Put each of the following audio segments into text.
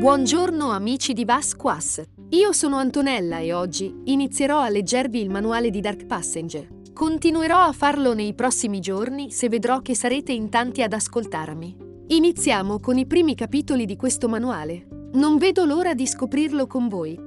Buongiorno amici di Vasquas. Io sono Antonella e oggi inizierò a leggervi il manuale di Dark Passenger. Continuerò a farlo nei prossimi giorni se vedrò che sarete in tanti ad ascoltarmi. Iniziamo con i primi capitoli di questo manuale. Non vedo l'ora di scoprirlo con voi.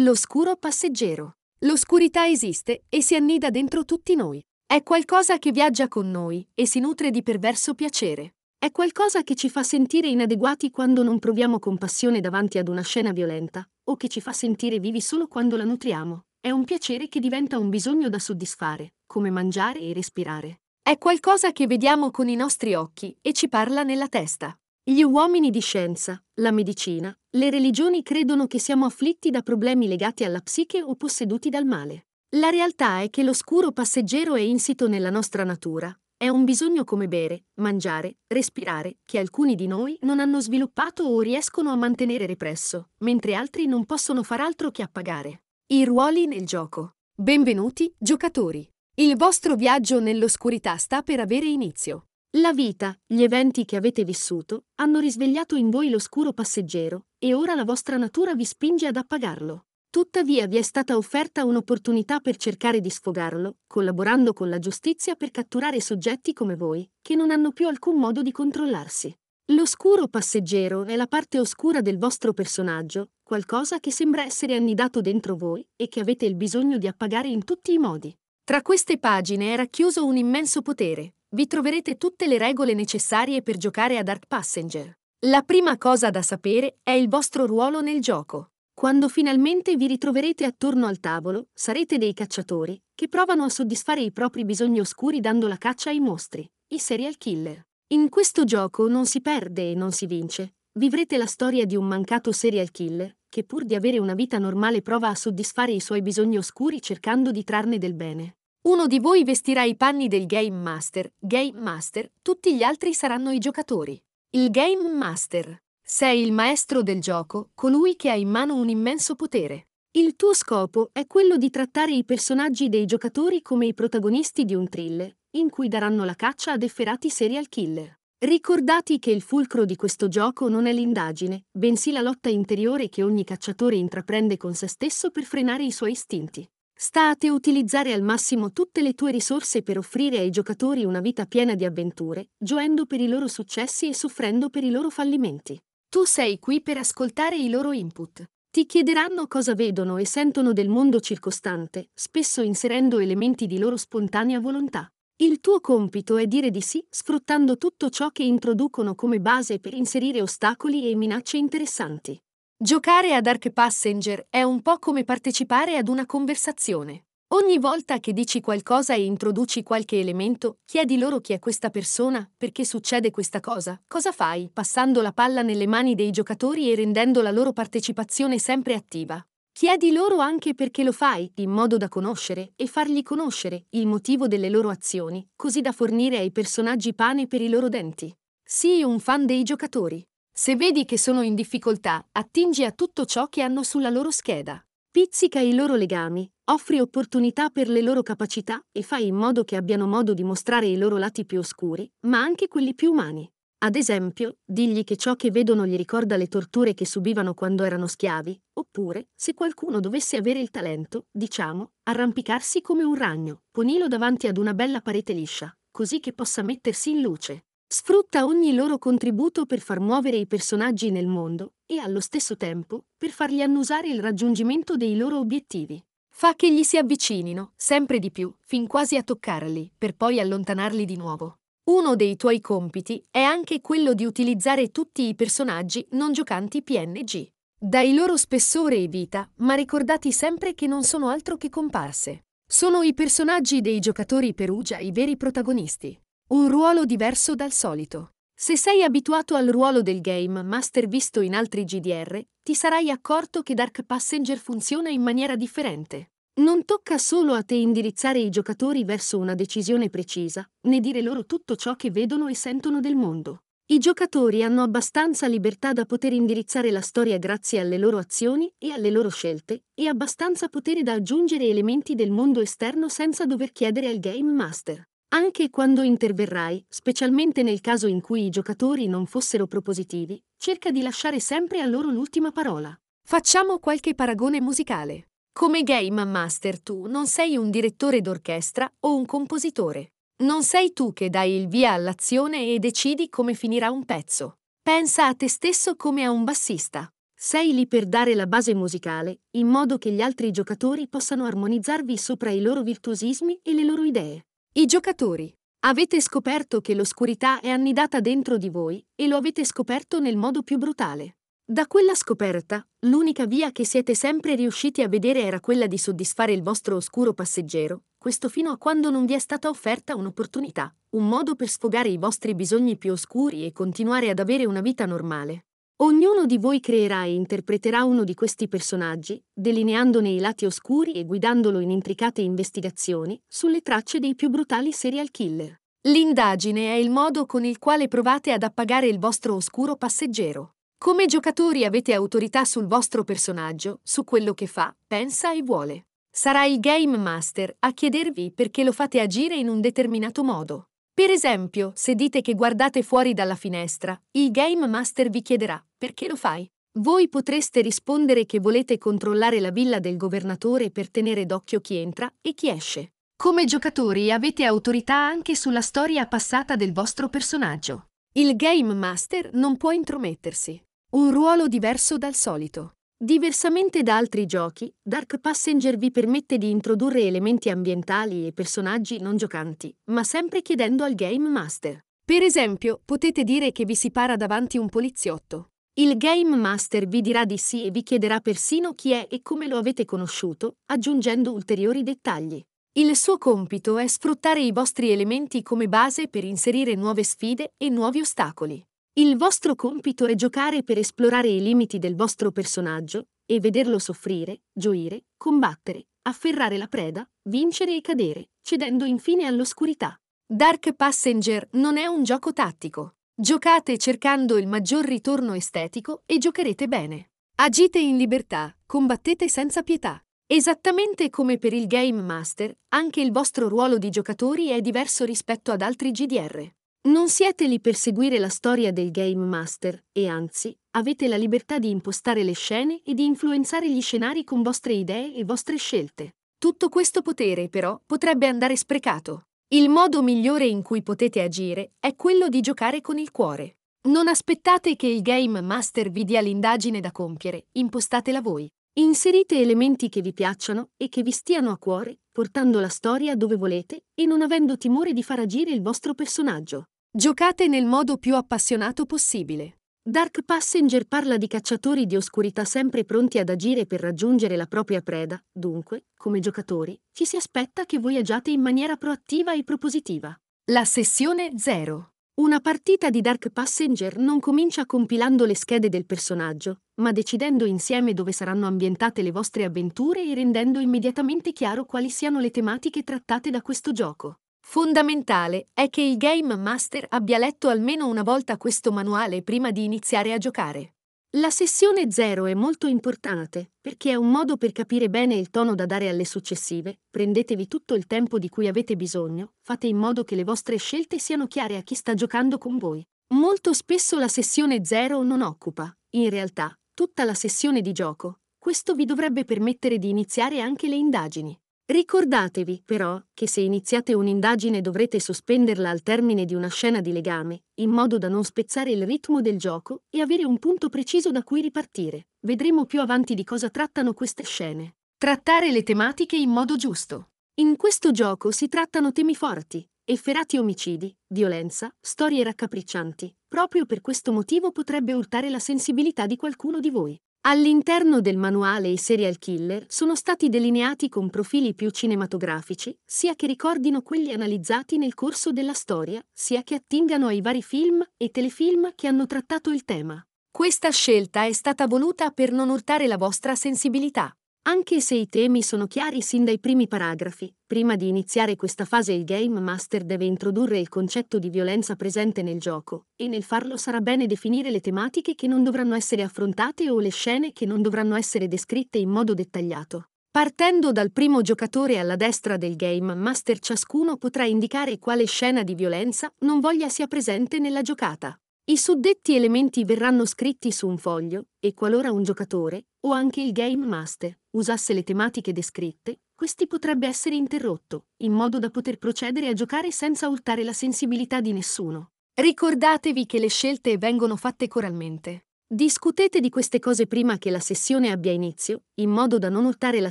L'oscuro passeggero. L'oscurità esiste e si annida dentro tutti noi. È qualcosa che viaggia con noi e si nutre di perverso piacere. È qualcosa che ci fa sentire inadeguati quando non proviamo compassione davanti ad una scena violenta, o che ci fa sentire vivi solo quando la nutriamo. È un piacere che diventa un bisogno da soddisfare, come mangiare e respirare. È qualcosa che vediamo con i nostri occhi e ci parla nella testa. Gli uomini di scienza, la medicina, le religioni credono che siamo afflitti da problemi legati alla psiche o posseduti dal male. La realtà è che l'oscuro passeggero è insito nella nostra natura è un bisogno come bere, mangiare, respirare, che alcuni di noi non hanno sviluppato o riescono a mantenere represso, mentre altri non possono far altro che appagare. I ruoli nel gioco. Benvenuti, giocatori. Il vostro viaggio nell'oscurità sta per avere inizio. La vita, gli eventi che avete vissuto, hanno risvegliato in voi l'oscuro passeggero, e ora la vostra natura vi spinge ad appagarlo. Tuttavia vi è stata offerta un'opportunità per cercare di sfogarlo, collaborando con la giustizia per catturare soggetti come voi, che non hanno più alcun modo di controllarsi. L'oscuro passeggero è la parte oscura del vostro personaggio, qualcosa che sembra essere annidato dentro voi e che avete il bisogno di appagare in tutti i modi. Tra queste pagine è racchiuso un immenso potere. Vi troverete tutte le regole necessarie per giocare a Dark Passenger. La prima cosa da sapere è il vostro ruolo nel gioco. Quando finalmente vi ritroverete attorno al tavolo, sarete dei cacciatori che provano a soddisfare i propri bisogni oscuri dando la caccia ai mostri, i serial killer. In questo gioco non si perde e non si vince. Vivrete la storia di un mancato serial killer che pur di avere una vita normale prova a soddisfare i suoi bisogni oscuri cercando di trarne del bene. Uno di voi vestirà i panni del Game Master, Game Master, tutti gli altri saranno i giocatori. Il Game Master sei il maestro del gioco, colui che ha in mano un immenso potere. Il tuo scopo è quello di trattare i personaggi dei giocatori come i protagonisti di un thriller, in cui daranno la caccia ad efferati serial killer. Ricordati che il fulcro di questo gioco non è l'indagine, bensì la lotta interiore che ogni cacciatore intraprende con se stesso per frenare i suoi istinti. Sta a te utilizzare al massimo tutte le tue risorse per offrire ai giocatori una vita piena di avventure, gioendo per i loro successi e soffrendo per i loro fallimenti. Tu sei qui per ascoltare i loro input. Ti chiederanno cosa vedono e sentono del mondo circostante, spesso inserendo elementi di loro spontanea volontà. Il tuo compito è dire di sì, sfruttando tutto ciò che introducono come base per inserire ostacoli e minacce interessanti. Giocare a Dark Passenger è un po' come partecipare ad una conversazione. Ogni volta che dici qualcosa e introduci qualche elemento, chiedi loro chi è questa persona, perché succede questa cosa, cosa fai, passando la palla nelle mani dei giocatori e rendendo la loro partecipazione sempre attiva. Chiedi loro anche perché lo fai, in modo da conoscere e fargli conoscere il motivo delle loro azioni, così da fornire ai personaggi pane per i loro denti. Sii un fan dei giocatori. Se vedi che sono in difficoltà, attingi a tutto ciò che hanno sulla loro scheda. Pizzica i loro legami, offri opportunità per le loro capacità e fai in modo che abbiano modo di mostrare i loro lati più oscuri, ma anche quelli più umani. Ad esempio, digli che ciò che vedono gli ricorda le torture che subivano quando erano schiavi, oppure, se qualcuno dovesse avere il talento, diciamo, arrampicarsi come un ragno, ponilo davanti ad una bella parete liscia, così che possa mettersi in luce. Sfrutta ogni loro contributo per far muovere i personaggi nel mondo e allo stesso tempo per fargli annusare il raggiungimento dei loro obiettivi. Fa che gli si avvicinino, sempre di più, fin quasi a toccarli, per poi allontanarli di nuovo. Uno dei tuoi compiti è anche quello di utilizzare tutti i personaggi non giocanti PNG. Dai loro spessore e vita, ma ricordati sempre che non sono altro che comparse. Sono i personaggi dei giocatori Perugia i veri protagonisti. Un ruolo diverso dal solito. Se sei abituato al ruolo del game master visto in altri GDR, ti sarai accorto che Dark Passenger funziona in maniera differente. Non tocca solo a te indirizzare i giocatori verso una decisione precisa, né dire loro tutto ciò che vedono e sentono del mondo. I giocatori hanno abbastanza libertà da poter indirizzare la storia grazie alle loro azioni e alle loro scelte, e abbastanza potere da aggiungere elementi del mondo esterno senza dover chiedere al Game Master. Anche quando interverrai, specialmente nel caso in cui i giocatori non fossero propositivi, cerca di lasciare sempre a loro l'ultima parola. Facciamo qualche paragone musicale. Come Game Master tu non sei un direttore d'orchestra o un compositore. Non sei tu che dai il via all'azione e decidi come finirà un pezzo. Pensa a te stesso come a un bassista. Sei lì per dare la base musicale, in modo che gli altri giocatori possano armonizzarvi sopra i loro virtuosismi e le loro idee. I giocatori. Avete scoperto che l'oscurità è annidata dentro di voi e lo avete scoperto nel modo più brutale. Da quella scoperta, l'unica via che siete sempre riusciti a vedere era quella di soddisfare il vostro oscuro passeggero, questo fino a quando non vi è stata offerta un'opportunità, un modo per sfogare i vostri bisogni più oscuri e continuare ad avere una vita normale. Ognuno di voi creerà e interpreterà uno di questi personaggi, delineandone i lati oscuri e guidandolo in intricate investigazioni sulle tracce dei più brutali serial killer. L'indagine è il modo con il quale provate ad appagare il vostro oscuro passeggero. Come giocatori avete autorità sul vostro personaggio, su quello che fa, pensa e vuole. Sarà il Game Master a chiedervi perché lo fate agire in un determinato modo. Per esempio, se dite che guardate fuori dalla finestra, il Game Master vi chiederà perché lo fai. Voi potreste rispondere che volete controllare la villa del governatore per tenere d'occhio chi entra e chi esce. Come giocatori avete autorità anche sulla storia passata del vostro personaggio. Il Game Master non può intromettersi. Un ruolo diverso dal solito. Diversamente da altri giochi, Dark Passenger vi permette di introdurre elementi ambientali e personaggi non giocanti, ma sempre chiedendo al Game Master. Per esempio, potete dire che vi si para davanti un poliziotto. Il Game Master vi dirà di sì e vi chiederà persino chi è e come lo avete conosciuto, aggiungendo ulteriori dettagli. Il suo compito è sfruttare i vostri elementi come base per inserire nuove sfide e nuovi ostacoli. Il vostro compito è giocare per esplorare i limiti del vostro personaggio e vederlo soffrire, gioire, combattere, afferrare la preda, vincere e cadere, cedendo infine all'oscurità. Dark Passenger non è un gioco tattico. Giocate cercando il maggior ritorno estetico e giocherete bene. Agite in libertà, combattete senza pietà. Esattamente come per il Game Master, anche il vostro ruolo di giocatori è diverso rispetto ad altri GDR. Non siete lì per seguire la storia del Game Master e anzi avete la libertà di impostare le scene e di influenzare gli scenari con vostre idee e vostre scelte. Tutto questo potere, però, potrebbe andare sprecato. Il modo migliore in cui potete agire è quello di giocare con il cuore. Non aspettate che il Game Master vi dia l'indagine da compiere, impostatela voi. Inserite elementi che vi piacciono e che vi stiano a cuore, portando la storia dove volete e non avendo timore di far agire il vostro personaggio. Giocate nel modo più appassionato possibile. Dark Passenger parla di cacciatori di oscurità sempre pronti ad agire per raggiungere la propria preda, dunque, come giocatori, ci si aspetta che voi agiate in maniera proattiva e propositiva. La sessione 0. Una partita di Dark Passenger non comincia compilando le schede del personaggio, ma decidendo insieme dove saranno ambientate le vostre avventure e rendendo immediatamente chiaro quali siano le tematiche trattate da questo gioco. Fondamentale è che il Game Master abbia letto almeno una volta questo manuale prima di iniziare a giocare. La sessione 0 è molto importante perché è un modo per capire bene il tono da dare alle successive, prendetevi tutto il tempo di cui avete bisogno, fate in modo che le vostre scelte siano chiare a chi sta giocando con voi. Molto spesso la sessione 0 non occupa, in realtà, tutta la sessione di gioco. Questo vi dovrebbe permettere di iniziare anche le indagini. Ricordatevi, però, che se iniziate un'indagine dovrete sospenderla al termine di una scena di legame, in modo da non spezzare il ritmo del gioco e avere un punto preciso da cui ripartire. Vedremo più avanti di cosa trattano queste scene. Trattare le tematiche in modo giusto. In questo gioco si trattano temi forti, efferati omicidi, violenza, storie raccapriccianti. Proprio per questo motivo potrebbe urtare la sensibilità di qualcuno di voi. All'interno del manuale i serial killer sono stati delineati con profili più cinematografici, sia che ricordino quelli analizzati nel corso della storia, sia che attingano ai vari film e telefilm che hanno trattato il tema. Questa scelta è stata voluta per non urtare la vostra sensibilità. Anche se i temi sono chiari sin dai primi paragrafi, prima di iniziare questa fase il Game Master deve introdurre il concetto di violenza presente nel gioco, e nel farlo sarà bene definire le tematiche che non dovranno essere affrontate o le scene che non dovranno essere descritte in modo dettagliato. Partendo dal primo giocatore alla destra del Game Master ciascuno potrà indicare quale scena di violenza non voglia sia presente nella giocata. I suddetti elementi verranno scritti su un foglio e qualora un giocatore, o anche il Game Master, usasse le tematiche descritte, questi potrebbe essere interrotto, in modo da poter procedere a giocare senza urtare la sensibilità di nessuno. Ricordatevi che le scelte vengono fatte coralmente. Discutete di queste cose prima che la sessione abbia inizio, in modo da non urtare la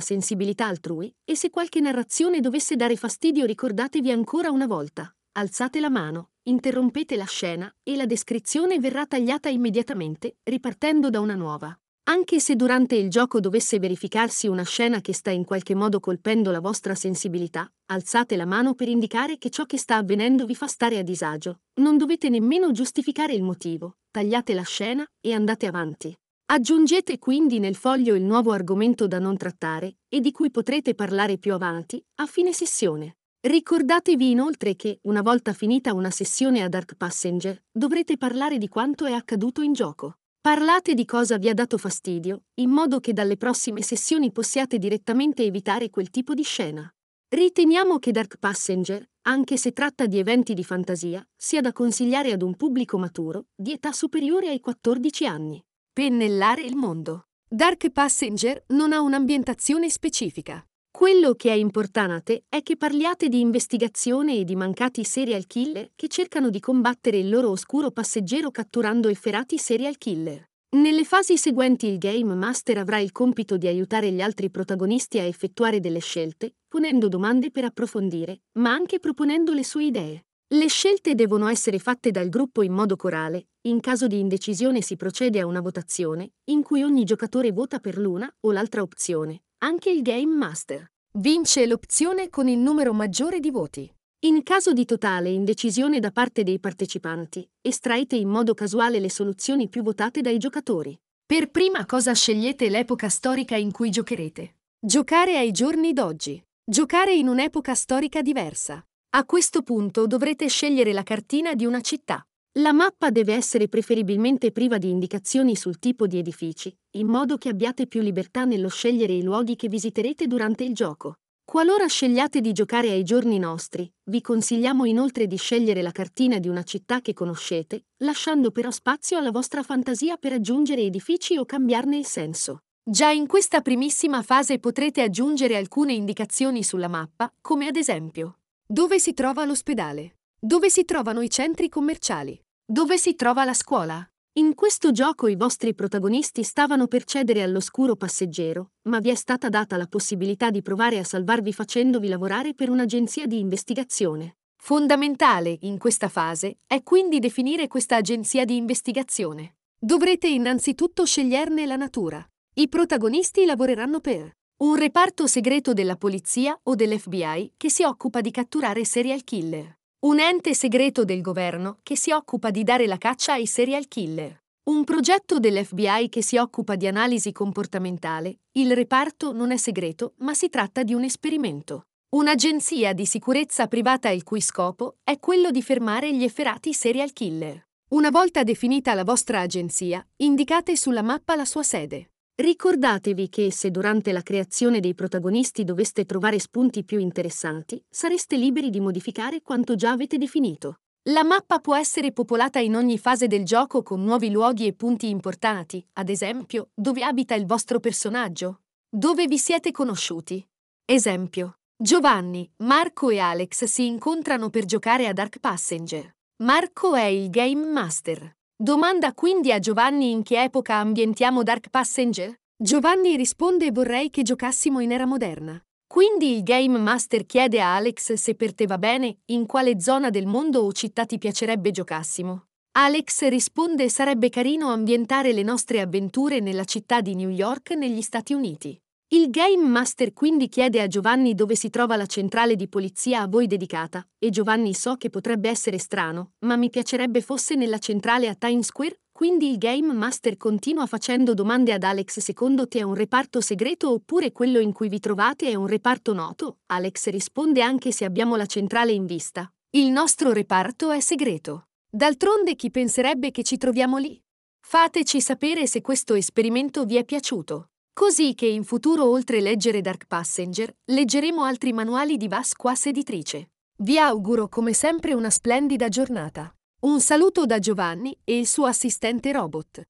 sensibilità altrui, e se qualche narrazione dovesse dare fastidio ricordatevi ancora una volta. Alzate la mano, interrompete la scena e la descrizione verrà tagliata immediatamente, ripartendo da una nuova. Anche se durante il gioco dovesse verificarsi una scena che sta in qualche modo colpendo la vostra sensibilità, alzate la mano per indicare che ciò che sta avvenendo vi fa stare a disagio. Non dovete nemmeno giustificare il motivo, tagliate la scena e andate avanti. Aggiungete quindi nel foglio il nuovo argomento da non trattare e di cui potrete parlare più avanti, a fine sessione. Ricordatevi inoltre che, una volta finita una sessione a Dark Passenger, dovrete parlare di quanto è accaduto in gioco. Parlate di cosa vi ha dato fastidio, in modo che dalle prossime sessioni possiate direttamente evitare quel tipo di scena. Riteniamo che Dark Passenger, anche se tratta di eventi di fantasia, sia da consigliare ad un pubblico maturo, di età superiore ai 14 anni. Pennellare il mondo. Dark Passenger non ha un'ambientazione specifica. Quello che è importante è che parliate di investigazione e di mancati serial killer che cercano di combattere il loro oscuro passeggero catturando efferati serial killer. Nelle fasi seguenti il Game Master avrà il compito di aiutare gli altri protagonisti a effettuare delle scelte, ponendo domande per approfondire, ma anche proponendo le sue idee. Le scelte devono essere fatte dal gruppo in modo corale, in caso di indecisione si procede a una votazione, in cui ogni giocatore vota per l'una o l'altra opzione, anche il Game Master. Vince l'opzione con il numero maggiore di voti. In caso di totale indecisione da parte dei partecipanti, estraete in modo casuale le soluzioni più votate dai giocatori. Per prima cosa scegliete l'epoca storica in cui giocherete. Giocare ai giorni d'oggi. Giocare in un'epoca storica diversa. A questo punto dovrete scegliere la cartina di una città. La mappa deve essere preferibilmente priva di indicazioni sul tipo di edifici, in modo che abbiate più libertà nello scegliere i luoghi che visiterete durante il gioco. Qualora scegliate di giocare ai giorni nostri, vi consigliamo inoltre di scegliere la cartina di una città che conoscete, lasciando però spazio alla vostra fantasia per aggiungere edifici o cambiarne il senso. Già in questa primissima fase potrete aggiungere alcune indicazioni sulla mappa, come ad esempio dove si trova l'ospedale, dove si trovano i centri commerciali, dove si trova la scuola? In questo gioco i vostri protagonisti stavano per cedere all'oscuro passeggero, ma vi è stata data la possibilità di provare a salvarvi facendovi lavorare per un'agenzia di investigazione. Fondamentale in questa fase è quindi definire questa agenzia di investigazione. Dovrete innanzitutto sceglierne la natura. I protagonisti lavoreranno per un reparto segreto della polizia o dell'FBI che si occupa di catturare serial killer. Un ente segreto del governo che si occupa di dare la caccia ai serial killer. Un progetto dell'FBI che si occupa di analisi comportamentale. Il reparto non è segreto, ma si tratta di un esperimento. Un'agenzia di sicurezza privata il cui scopo è quello di fermare gli efferati serial killer. Una volta definita la vostra agenzia, indicate sulla mappa la sua sede. Ricordatevi che se durante la creazione dei protagonisti doveste trovare spunti più interessanti, sareste liberi di modificare quanto già avete definito. La mappa può essere popolata in ogni fase del gioco con nuovi luoghi e punti importanti, ad esempio, dove abita il vostro personaggio, dove vi siete conosciuti. Esempio, Giovanni, Marco e Alex si incontrano per giocare a Dark Passenger. Marco è il Game Master. Domanda quindi a Giovanni in che epoca ambientiamo Dark Passenger? Giovanni risponde vorrei che giocassimo in era moderna. Quindi il Game Master chiede a Alex se per te va bene, in quale zona del mondo o città ti piacerebbe giocassimo. Alex risponde sarebbe carino ambientare le nostre avventure nella città di New York negli Stati Uniti. Il Game Master quindi chiede a Giovanni dove si trova la centrale di polizia a voi dedicata, e Giovanni so che potrebbe essere strano, ma mi piacerebbe fosse nella centrale a Times Square, quindi il Game Master continua facendo domande ad Alex secondo te è un reparto segreto oppure quello in cui vi trovate è un reparto noto? Alex risponde anche se abbiamo la centrale in vista. Il nostro reparto è segreto. D'altronde chi penserebbe che ci troviamo lì? Fateci sapere se questo esperimento vi è piaciuto. Così che in futuro oltre leggere Dark Passenger, leggeremo altri manuali di Vas Qua Editrice. Vi auguro come sempre una splendida giornata. Un saluto da Giovanni e il suo assistente robot.